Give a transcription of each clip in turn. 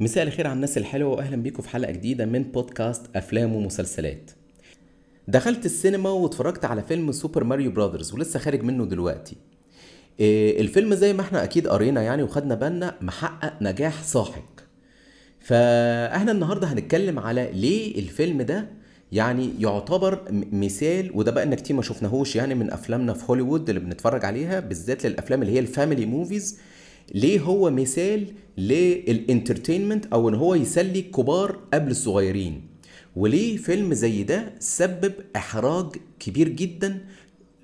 مساء الخير على الناس الحلوة وأهلا بيكم في حلقة جديدة من بودكاست أفلام ومسلسلات. دخلت السينما واتفرجت على فيلم سوبر ماريو براذرز ولسه خارج منه دلوقتي. إيه، الفيلم زي ما إحنا أكيد قرينا يعني وخدنا بالنا محقق نجاح ساحق. فاحنا النهاردة هنتكلم على ليه الفيلم ده يعني يعتبر مثال وده بقى كتير ما شفناهوش يعني من أفلامنا في هوليوود اللي بنتفرج عليها بالذات للأفلام اللي هي ال family movies ليه هو مثال لل entertainment أو إن هو يسلي الكبار قبل الصغيرين؟ وليه فيلم زي ده سبب إحراج كبير جدا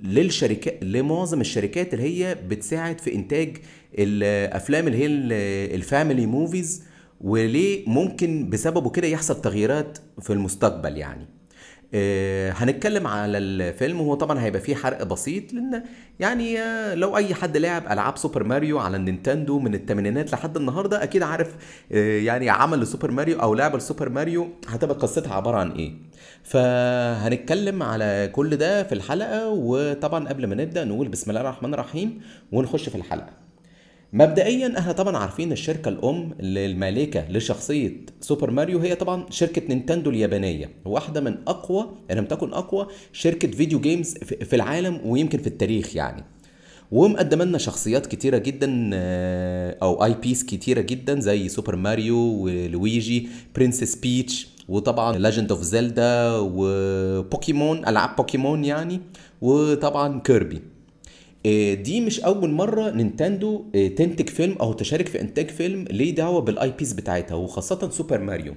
للشركات لمعظم الشركات اللي هي بتساعد في إنتاج الأفلام اللي هي ال- ال family movies وليه ممكن بسببه كده يحصل تغييرات في المستقبل يعني. هنتكلم على الفيلم وهو طبعا هيبقى فيه حرق بسيط لأن يعني آه، لو أي حد لعب ألعاب سوبر ماريو على النينتندو من الثمانينات لحد النهارده أكيد عارف آه، يعني عمل لسوبر ماريو أو لعبه لسوبر ماريو هتبقى قصتها عبارة عن إيه. فهنتكلم على كل ده في الحلقة وطبعا قبل ما نبدأ نقول بسم الله الرحمن الرحيم ونخش في الحلقة. مبدئيا إحنا طبعا عارفين الشركة الأم اللي المالكه لشخصية سوبر ماريو هي طبعا شركة نينتندو اليابانية واحدة من أقوى ان لم تكن أقوى شركة video games في العالم ويمكن في التاريخ يعني. ومقدم لنا شخصيات كتيرة جدا آه، أو IPs كتيرة جدا زي سوبر ماريو ولويجي Princess Peach وطبعا Legend of Zelda وبوكيمون ألعاب بوكيمون يعني وطبعا كيربي. دي مش أول مرة نينتندو آه، تنتج فيلم أو تشارك في إنتاج فيلم ليه دعوة بال IPs بتاعتها وخاصة سوبر ماريو.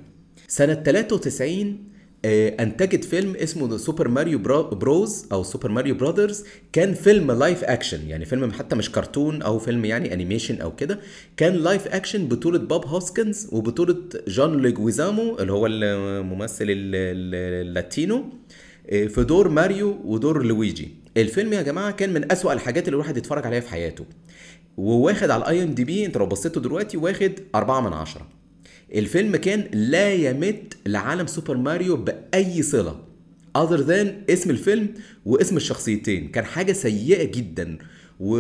سنة 93 آه، أنتجت فيلم اسمه Super Mario Bros أو Super Mario Brothers كان فيلم live action يعني فيلم حتى مش كرتون أو فيلم يعني animation أو كده. كان live action بطولة بوب هوسكنز وبطولة جون ليجويزامو اللي هو الممثل ال- ال- اللاتينو. في دور ماريو ودور لويجي. الفيلم يا جماعة كان من أسوأ الحاجات اللي الواحد يتفرج عليها في حياته. وواخد على ال IMDb انت لو بصيته دلوقتي واخد أربعة من عشرة. الفيلم كان لا يمت لعالم سوبر ماريو بأي صلة other than اسم الفيلم واسم الشخصيتين. كان حاجة سيئة جدا. و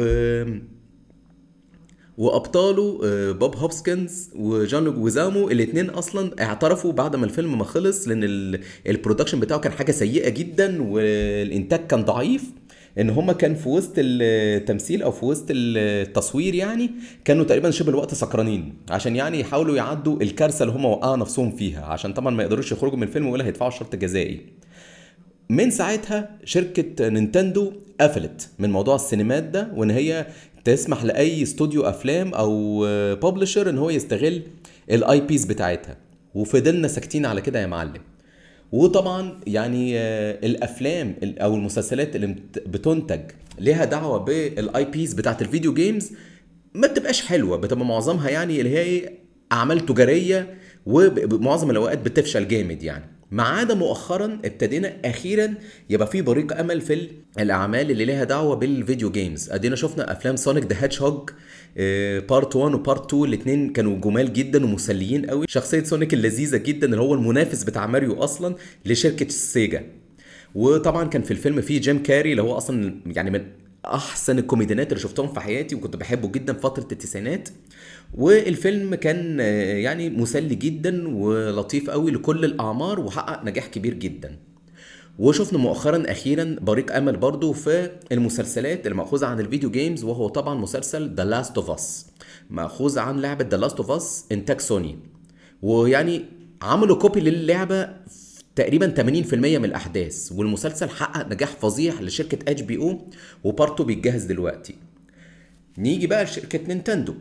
وأبطاله آه، بوب هوسكنز وجون ليجويزامو الاثنين أصلا اعترفوا بعد ما الفيلم ما خلص لأن ال- ال production بتاعه كان حاجة سيئة جدا والإنتاج كان ضعيف. إن هما كان في وسط التمثيل أو في وسط التصوير يعني كانوا تقريبا شبه الوقت سكرانين عشان يعني يحاولوا يعدوا الكارثة اللي هما وقعوا نفسهم فيها عشان طبعا ما يقدروش يخرجوا من الفيلم ولا هيدفعوا شرط جزائي. من ساعتها شركة نينتندو قفلت من موضوع السينمات ده وإن هي تسمح لأي استوديو أفلام أو publisher إن هو يستغل ال IPs بتاعتها. وفضلنا ساكتين على كده يا معلم. وطبعا يعني آه، الأفلام ال- أو المسلسلات اللي بت- بتنتج ليها دعوة بال IPs بتاعت ال video games ما بتبقاش حلوة بتبقى معظمها يعني اللي هي إيه، أعمال تجارية ومعظم الأوقات بتفشل جامد يعني. ما عدا مؤخرا ابتدينا أخيرا يبقى في بريق أمل في ال- الأعمال اللي ليها دعوة بال video games أدينا شفنا أفلام Sonic the Hedgehog part 1 و part 2 الاثنين كانوا جمال جدا ومسليين قوي. شخصية سونيك اللذيذة جدا اللي هو المنافس بتاع ماريو أصلا لشركة السيجا وطبعا كان في الفيلم فيه جيم كاري اللي هو أصلا يعني من أحسن ال comedianات اللي شفتهم في حياتي وكنت بحبه جدا فترة التسعينات. والفيلم كان آه، يعني مسلي جدا ولطيف قوي لكل الأعمار وحقق نجاح كبير جدا. وشفنا مؤخرا أخيرا بريق أمل برضو في المسلسلات المأخوذة عن ال video games وهو طبعا مسلسل The Last of Us مأخوذ عن لعبة The Last of Us انتاج سوني ويعني عملوا copy للعبة تقريبا 80% من الأحداث والمسلسل حقق نجاح فظيع لشركة HBO و part two بيتجهز دلوقتي. نيجي بقى لشركة نينتندو.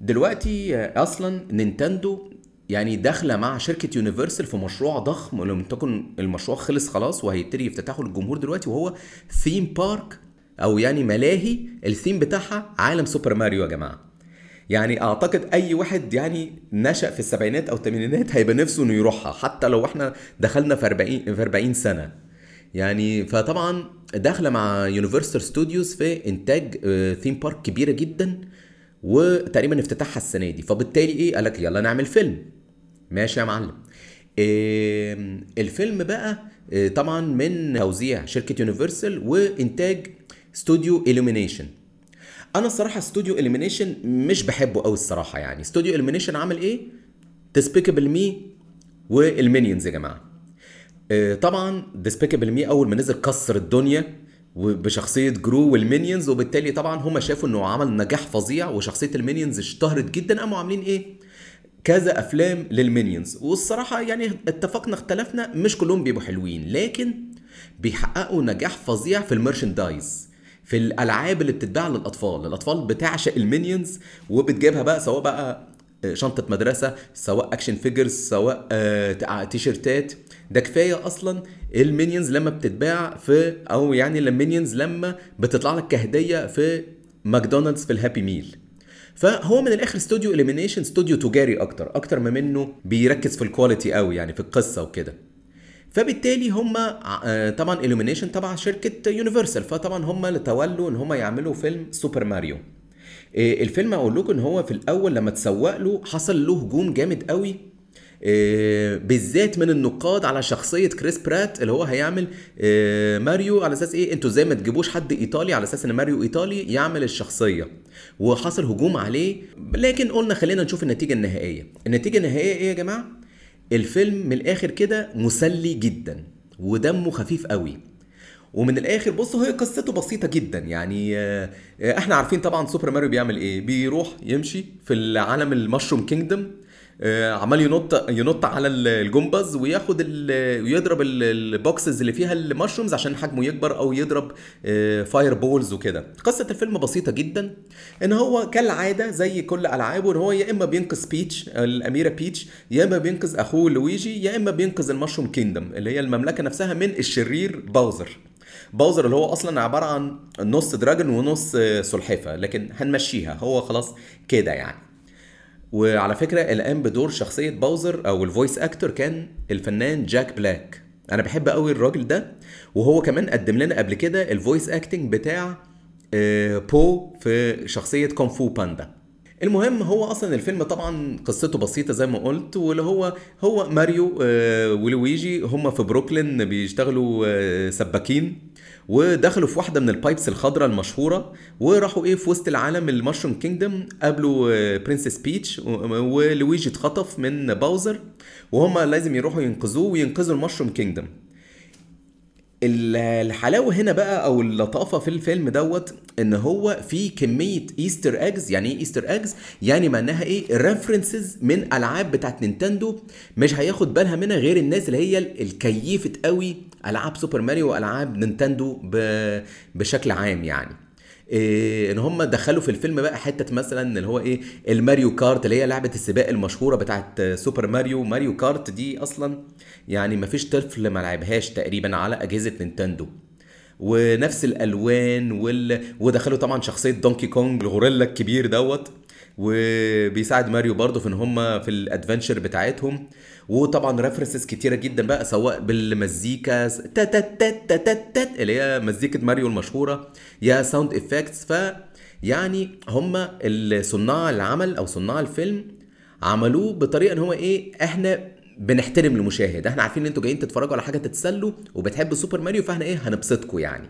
دلوقتي أصلا نينتندو يعني داخلة مع شركة يونيفرسال في مشروع ضخم إن لم يكن المشروع خلص خلاص وهيبتدي يفتتحه للجمهور دلوقتي وهو theme park أو يعني ملاهي. الثيم بتاعها عالم سوبر ماريو يا جماعة. يعني أعتقد أي واحد يعني نشأ في السبعينات أو الثمانينات هيبقى نفسه إنه يروحها حتى لو إحنا دخلنا في 40 في 40 سنة. يعني فطبعا داخلة مع Universal Studios في إنتاج theme park كبيرة جدا وتقريبا افتتاحها السنة دي. فبالتالي إيه؟ قال لك يلا نعمل فيلم. ماشي يا معلم. إيه الفيلم بقى إيه طبعا من توزيع شركة يونيفرسال وإنتاج استوديو Illumination. أنا الصراحة استوديو Illumination مش بحبه قوي الصراحة يعني. استوديو Illumination عمل إيه؟ Despicable Me وال Minions يا جماعة. آه، طبعا Despicable Me أول ما نزل كسر الدنيا بشخصيه جرو وال Minions وبالتالي طبعا هم شافوا إنه عمل نجاح فظيع وشخصية ال Minions اشتهرت جدا قاموا عاملين إيه؟ كذا أفلام لل Minions والصراحة يعني اتفقنا اختلفنا مش كلهم بيبقوا حلوين لكن بيحققوا نجاح فظيع في ال merchandise. في الألعاب اللي بتتباع للأطفال. الأطفال بتعشق ال Minions وبتجيبها بقى سواء بقى شنطة مدرسة سواء action figures سواء آه، تيشرتات ده كفاية أصلا ال Minions لما بتتباع في أو يعني ال Minions لما بتطلع لك كهدية في ماكدونالدز في ال Happy Meal. فهو من الآخر استوديو Illumination استوديو تجاري أكتر. أكتر ما منه بيركز في ال quality قوي يعني في القصة وكده. فبالتالي هم آه، طبعا Illumination تبع شركة يونيفرسال فطبعا هم اللي تولوا إن هم يعملوا فيلم سوبر ماريو آه، الفيلم أقول لكم إن هو في الأول لما اتسوق له حصل له هجوم جامد قوي. آه، بالذات من النقاد على شخصية كريس برات اللي هو هيعمل ماريو على أساس إيه؟ أنتوا زي ما تجيبوش حد إيطالي على أساس إن ماريو إيطالي يعمل الشخصية. وحصل هجوم عليه لكن قلنا خلينا نشوف النتيجة النهائية. النتيجة النهائية إيه يا جماعة؟ الفيلم من الآخر كده مسلي جدا ودمه خفيف قوي. ومن الآخر بصوا هي قصته بسيطة جدا. يعني آه، إحنا عارفين طبعا سوبر ماريو بيعمل إيه؟ بيروح يمشي في العالم ال Mushroom Kingdom آه، عمال ينط ينط على ال jumps وياخد ويضرب ال boxes اللي فيها ال mushrooms عشان حجمه يكبر أو يضرب fire balls وكده. قصة الفيلم بسيطة جدا إن هو كالعادة زي كل ألعابه إن هو يا إما بينقذ بيتش الأميرة بيتش يا إما بينقذ أخوه لويجي يا إما بينقذ ال Mushroom Kingdom اللي هي المملكة نفسها من الشرير باوزر. باوزر اللي هو أصلا عبارة عن نص dragon ونص سلحفه لكن هنمشيها. هو خلاص كده يعني. وعلى فكرة قام بدور شخصية باوزر أو ال voice actor كان الفنان جاك بلاك أنا بحب قوي الراجل ده وهو كمان قدم لنا قبل كده ال voice acting بتاع آه، بو في شخصية Kung Fu Panda المهم هو أصلا الفيلم طبعا قصته بسيطة زي ما قلت واللي هو هو ماريو آه، ولويجي هم في بروكلين بيشتغلوا آه، سباكين. ودخلوا في واحدة من ال pipes الخضراء المشهورة وراحوا إيه في وسط العالم ال Mushroom Kingdom قابلوا Princess بيتش ولويجي اتخطف من باوزر وهم لازم يروحوا ينقذوه وينقذوا ال Mushroom Kingdom الحلاوة هنا بقى أو اللطافة في الفيلم دوت إن هو في كمية Easter eggs يعني إيه Easter eggs يعني معناها إيه؟ references من ألعاب بتاعت نينتندو مش هياخد بالها منها غير الناس اللي هي اللي كيفت قوي ألعاب سوبر ماريو وألعاب نينتندو بشكل عام يعني. إيه إن هم دخلوا في الفيلم بقى حتة مثلا اللي هو إيه؟ ال Mario Kart اللي هي لعبة السباق المشهورة بتاعت سوبر ماريو Mario Kart دي أصلا يعني مفيش طفل ما لعبهاش تقريبا على أجهزة نينتندو. ونفس الألوان وال... ودخلوا طبعا شخصية دونكي كونج الغوريلا الكبير دوت. وبيساعد ماريو برضه في إن هم في ال adventure بتاعتهم. وطبعا references كتيرة جدا بقى سواء بالمزيكا تا تا تا تا تا تا اللي هي مزيكة ماريو المشهورة يا sound effects ف يعني هم صناع العمل أو صناع الفيلم عملوه بطريقة إن هو إيه إحنا بنحترم المشاهد إحنا عارفين ان أنتوا جايين تتفرجوا على حاجة تتسلوا وبتحبوا سوبر ماريو فاحنا إيه هنبسطكم يعني.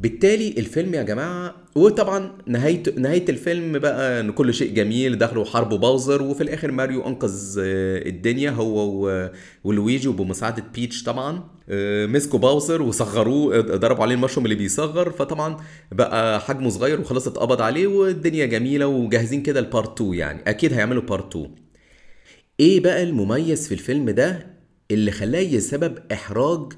بالتالي الفيلم يا جماعة وطبعا نهاية نهاية الفيلم بقى إن كل شيء جميل دخلوا حرب باوزر وفي الآخر ماريو أنقذ آه، الدنيا هو ولويجي وبمساعدة بيتش طبعا آه، مسكوا باوزر وصغروه آه، ضربوا عليه المشروم اللي بيصغر فطبعا بقى حجمه صغير وخلاص اتقبض عليه والدنيا جميلة وجاهزين كده ل part 2 يعني. أكيد هيعملوا part 2 إيه بقى المميز في الفيلم ده؟ اللي خلاه سبب إحراج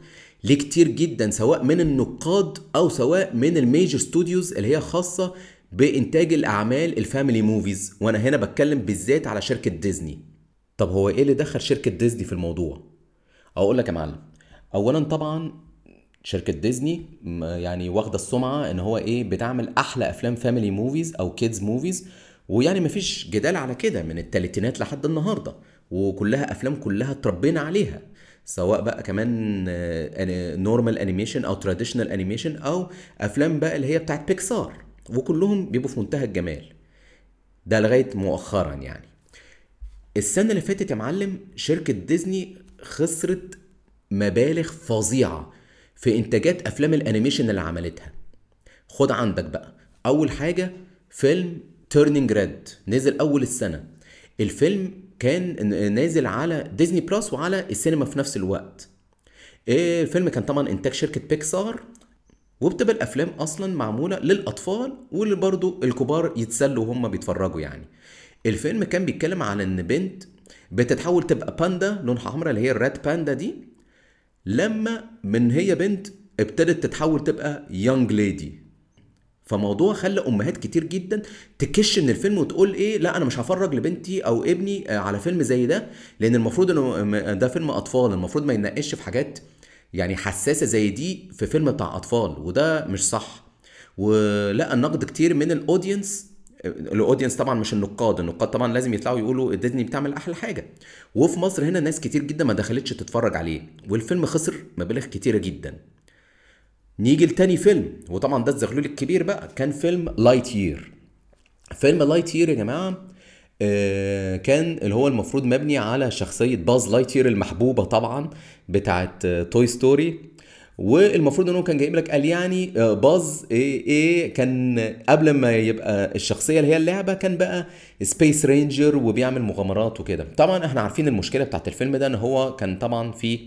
لكتير جدا سواء من النقاد أو سواء من ال major studios اللي هي خاصة بإنتاج الأعمال ال family movies. وأنا هنا بتكلم بالذات على شركة ديزني. طب هو إيه اللي دخل شركة ديزني في الموضوع؟ أقول لك يا معلم. اولا طبعا شركة ديزني يعني واخدة السمعة إن هو إيه بتعمل أحلى أفلام family movies أو kids movies. ويعني مفيش جدال على كده من التلاتينات لحد النهارده. وكلها أفلام كلها اتربينا عليها سواء بقى كمان normal animation أو traditional animation أو أفلام بقى اللي هي بتاعت بيكسار وكلهم بيبقوا في منتهى الجمال. ده لغاية مؤخرا يعني. السنة اللي فاتت يا معلم شركة ديزني خسرت مبالغ فظيعة في إنتاجات أفلام ال animation اللي عملتها. خد عندك بقى أول حاجة فيلم Turning Red نزل أول السنة. الفيلم كان نازل على Disney Plus وعلى السينما في نفس الوقت. الفيلم كان طبعا إنتاج شركة بيكسار وبتبقى الأفلام أصلا معمولة للأطفال واللي الكبار يتسلوا وهم بيتفرجوا يعني. الفيلم كان بيتكلم عن إن بنت بتتحول تبقى باندا لونها حمراء اللي هي الراد باندا دي لما من هي بنت ابتدت تتحول تبقى يونج ليدي فموضوع خلى أمهات كتير جدا تكش من الفيلم وتقول إيه لا أنا مش هفرج لبنتي أو ابني آه، على فيلم زي ده لأن المفروض إنه ده فيلم أطفال المفروض ما يناقش في حاجات يعني حساسة زي دي في فيلم بتاع أطفال وده مش صح. ولقى النقد كتير من ال audience ال audience طبعا مش النقاد النقاد طبعا لازم يطلعوا يقولوا ديزني بتعمل أحلى حاجة. وفي مصر هنا ناس كتير جدا ما دخلتش تتفرج عليه والفيلم خسر مبالغ كتيرة جدا. نيجي لتاني فيلم وطبعا ده الزغلول الكبير بقى كان فيلم Lightyear فيلم Lightyear يا جماعة آه، كان اللي هو المفروض مبني على شخصية Buzz Lightyear المحبوبة طبعا بتاعت Toy Story والمفروض انه كان جايب لك قال يعني آه، باز إيه إيه كان قبل ما يبقى الشخصية اللي هي اللعبة كان بقى space ranger وبيعمل مغامرات وكده. طبعا إحنا عارفين المشكلة بتاعت الفيلم ده إن هو كان طبعا في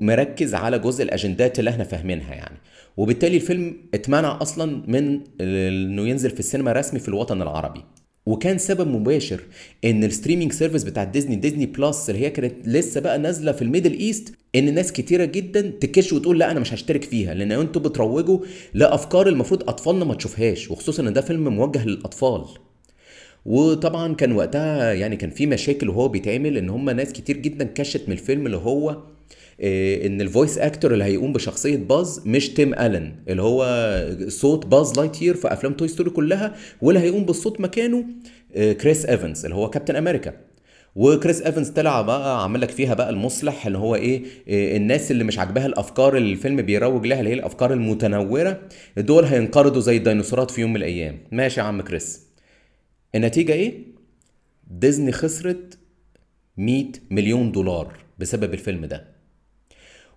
مركز على جزء الأجندات اللي إحنا فاهمينها يعني. وبالتالي الفيلم اتمنع أصلا من إنه ينزل في السينما رسمي في الوطن العربي. وكان سبب مباشر إن ال streaming service بتاع ديزني Disney Plus اللي هي كانت لسه بقى نازلة في ال Middle East إن ناس كتيرة جدا تكش وتقول لا أنا مش هشترك فيها لأن أنتوا بتروجوا لأفكار المفروض أطفالنا ما تشوفهاش وخصوصا إن ده فيلم موجه للأطفال. وطبعا كان وقتها يعني كان في مشاكل وهو بيتعمل إن هم ناس كتير جدا كشت من الفيلم اللي هو إن ال voice actor اللي هيقوم بشخصية باز مش Tim Allen اللي هو صوت Buzz Lightyear في أفلام Toy Story كلها واللي هيقوم بالصوت مكانه Chris Evans اللي هو Captain America و Chris Evans طلع بقى عمل لك فيها بقى المصلح اللي هو إيه, إيه الناس اللي مش عاجباها الأفكار اللي الفيلم بيروج لها اللي هي الأفكار المتنورة دول هينقرضوا زي الديناصورات في يوم من الأيام. ماشي يا عم كريس النتيجة إيه؟ ديزني خسرت 100 مليون دولار بسبب الفيلم ده.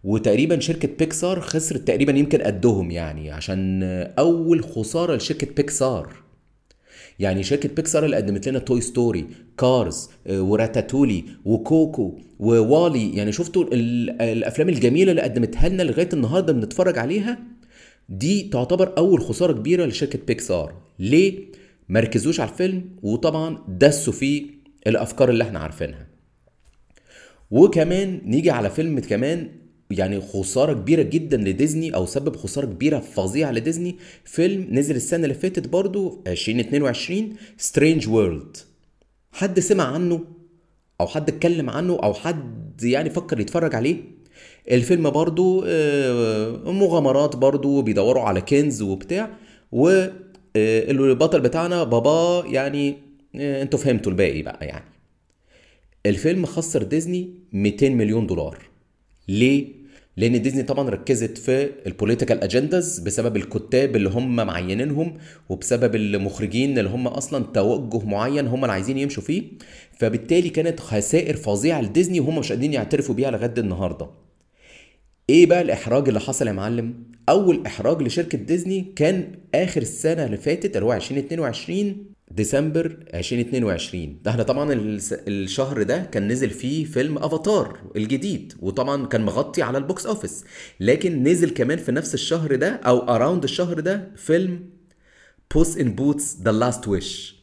وتقريبا شركة بيكسار خسرت تقريبا يمكن قدهم يعني عشان أول خسارة لشركة بيكسار يعني شركة بيكسار اللي قدمت لنا Toy Story Cars و Ratatouille و Coco و WALL-E يعني شفتوا الأفلام الجميلة اللي قدمتها لنا لغاية النهاردة بنتفرج عليها؟ دي تعتبر أول خسارة كبيرة لشركة بيكسار ليه؟ مركزوش على الفيلم وطبعا دسوا فيه الأفكار اللي إحنا عارفينها. وكمان نيجي على فيلم كمان يعني خسارة كبيرة جدا لديزني أو سبب خسارة كبيرة فظيعه لديزني. فيلم نزل السنة اللي فاتت برضو 2022 Strange World حد سمع عنه؟ أو حد اتكلم عنه؟ أو حد يعني فكر يتفرج عليه؟ الفيلم برضو آه، مغامرات برضو بيدوروا على كنز وبتاع والبطل آه، بتاعنا بابا يعني آه، أنتوا فهمتوا الباقي بقى يعني. الفيلم خسر ديزني 200 مليون دولار. ليه؟ لأن ديزني طبعا ركزت في ال political agendas بسبب الكتاب اللي هم معينينهم وبسبب المخرجين اللي هم أصلا توجه معين هم اللي عايزين يمشوا فيه. فبالتالي كانت خسائر فظيعة لديزني وهم مش قادرين يعترفوا بيها لغاية النهارده. إيه بقى الإحراج اللي حصل يا معلم؟ أول إحراج لشركة ديزني كان آخر السنة اللي فاتت اللي هو 2022 ديسمبر 2022 ده إحنا طبعا الشهر ده كان نزل فيه فيلم افاتار الجديد وطبعا كان مغطي على ال box office. لكن نزل كمان في نفس الشهر ده أو around الشهر ده فيلم Puss in Boots The Last Wish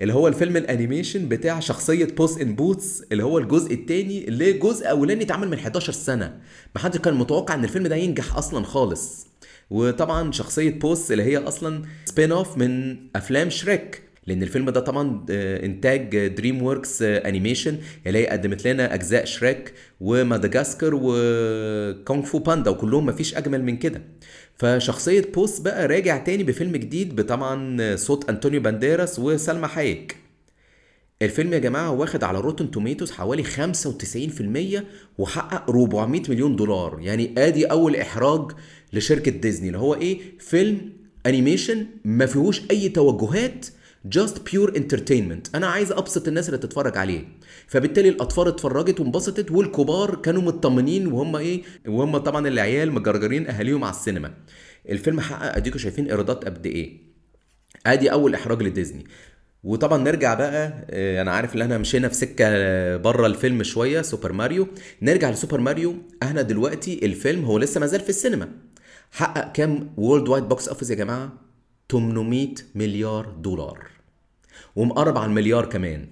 اللي هو الفيلم ال animation بتاع شخصية Puss in Boots اللي هو الجزء الثاني اللي جزء أولاني اتعمل من 11 سنة. محدش كان متوقع إن الفيلم ده ينجح أصلا خالص. وطبعا شخصية Puss اللي هي أصلا spin off من أفلام شريك لأن الفيلم ده طبعا آه، إنتاج DreamWorks Animation اللي هي قدمت لنا أجزاء Shrek و Madagascar و Kung Fu Panda وكلهم مفيش أجمل من كده. فشخصية Puss بقى راجع تاني بفيلم جديد بطبعا صوت أنطونيو بانديراس وسلمى حايك. الفيلم يا جماعة واخد على Rotten Tomatoes حوالي 95% وحقق 400 مليون دولار. يعني آدي أول إحراج لشركة ديزني اللي هو إيه؟ فيلم animation ما فيهوش أي توجهات just pure entertainment أنا عايز أبسط الناس اللي تتفرج عليه. فبالتالي الأطفال اتفرجت وانبسطت والكبار كانوا مطمنين وهم إيه؟ وهم طبعا العيال مجرجرين أهاليهم على السينما. الفيلم حقق اديكم شايفين إيرادات قد إيه؟ آدي أول إحراج لديزني. وطبعا نرجع بقى آه، أنا عارف إن إحنا مشينا في سكة بره الفيلم شوية سوبر ماريو. نرجع لسوبر ماريو. إحنا دلوقتي الفيلم هو لسه ما زال في السينما. حقق كام worldwide box office يا جماعة؟ 800 مليار دولار. ومقرب على المليار كمان.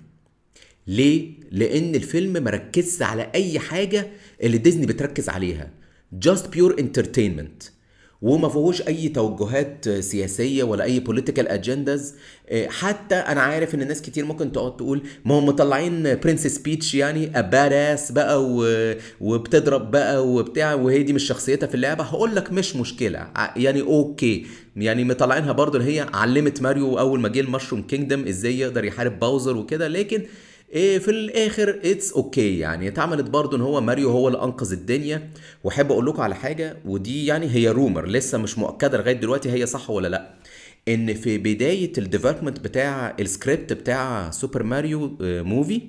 ليه؟ لأن الفيلم مركزش على أي حاجة اللي ديزني بتركز عليها. Just pure entertainment. وما فيهوش أي توجهات سياسية ولا أي political agendas. إيه، حتى أنا عارف إن ناس كتير ممكن تقعد تقول ما هم مطلعين Princess Peach يعني badass بقى. وبتضرب بقى وبتاع وهي دي مش شخصيتها في اللعبة. هقول لك مش مشكلة. ع- يعني okay. يعني مطلعينها اللي هي علمت ماريو أول ما جه ال Mushroom Kingdom إزاي يقدر يحارب Bowser وكده. لكن في الآخر it's okay يعني اتعملت برضو إن هو ماريو هو اللي أنقذ الدنيا. وأحب أقول لكم على حاجة ودي يعني هي rumor لسه مش مؤكدة لغاية دلوقتي هي صح ولا لأ. إن في بداية ال development بتاع السكريبت بتاع Super Mario Movie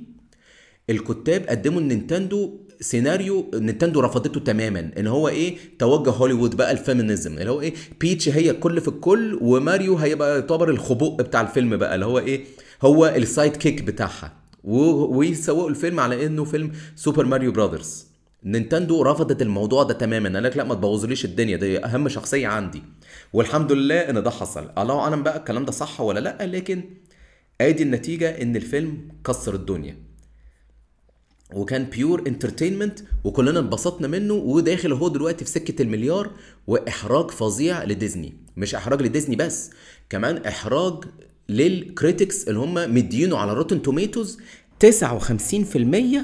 الكتاب قدموا لنينتندو سيناريو نينتندو رفضته تماما. إن هو إيه توجه هوليوود بقى ال feminism. اللي هو إيه Peach هي الكل في الكل وماريو هيبقى يعتبر الخبوء بتاع الفيلم بقى. اللي هو إيه هو ال sidekick بتاعها. ويسوقوا الفيلم على إنه فيلم Super Mario Brothers نينتندو رفضت الموضوع ده تماما. قال لك لا ما تبوظليش الدنيا. دي أهم شخصية عندي. والحمد لله إن ده حصل. الله أعلم بقى الكلام ده صح ولا لا لكن أدي النتيجة إن الفيلم كسر الدنيا. وكان pure entertainment وكلنا انبسطنا منه وداخل هو دلوقتي في سكة المليار وإحراج فظيع لديزني. مش إحراج لديزني بس كمان إحراج لل critics اللي هم مدينه على Rotten Tomatoes 59%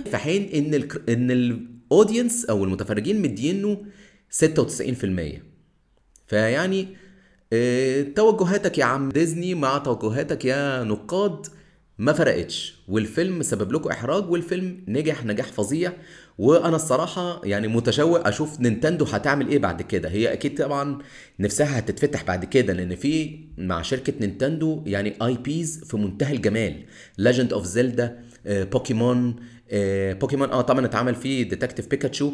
في حين إن ال إن ال audience أو المتفرجين مدينه 96% فيعني آه، توجهاتك يا عم ديزني مع توجهاتك يا نقاد ما فرقتش. والفيلم سبب لكم إحراج والفيلم نجح نجاح فظيع. وأنا الصراحة يعني متشوق أشوف نينتندو هتعمل إيه بعد كده. هي أكيد طبعا نفسها هتتفتح بعد كده لأن في مع شركة نينتندو يعني IPs في منتهى الجمال. Legend of Zelda بوكيمون آه، بوكيمون آه طبعا اتعمل فيه Detective Pikachu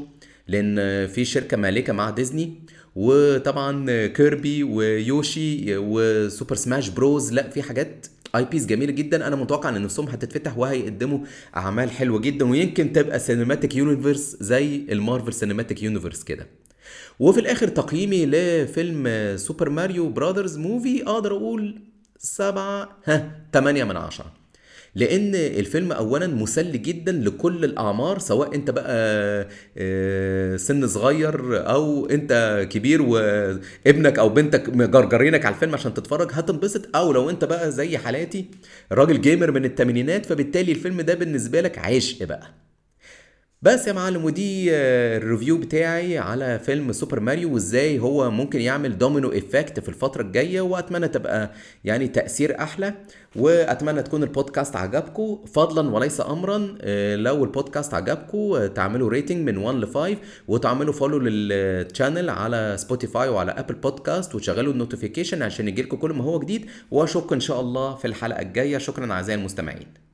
لأن في شركة مالكة مع ديزني وطبعا كيربي ويوشي و Super Smash Bros لا في حاجات IPs جميلة جدا. أنا متوقع إن نفسهم هتتفتح وهيقدموا أعمال حلوة جدا ويمكن تبقى cinematic universe زي ال Marvel Cinematic Universe كده. وفي الآخر تقييمي لفيلم Super Mario Brothers Movie أقدر أقول سبعة ها تمانية من عشرة. لأن الفيلم اولا مسلي جدا لكل الاعمار سواء انت بقى آه، سن صغير أو انت كبير وابنك أو بنتك مجرجرينك على الفيلم عشان تتفرج هتنبسط. أو لو انت بقى زي حالاتي راجل gamer من الثمانينات فبالتالي الفيلم ده بالنسبة لك عشق بقى. بس يا معلم ودي آه، ال review بتاعي على فيلم سوبر ماريو وازاي هو ممكن يعمل domino effect في الفترة الجاية وأتمنى تبقى يعني تأثير أحلى وأتمنى تكون البودكاست عجبكم. فضلا وليس امرا آه، لو البودكاست عجبكم آه، تعملوا rating من 1 ل 5 وتعملوا follow لل channel على سبوتيفاي وعلى Apple Podcast وتشغلوا ال notification عشان يجيلكم كل ما هو جديد. وأشوفكم إن شاء الله في الحلقة الجاية. شكرا أعزائي المستمعين.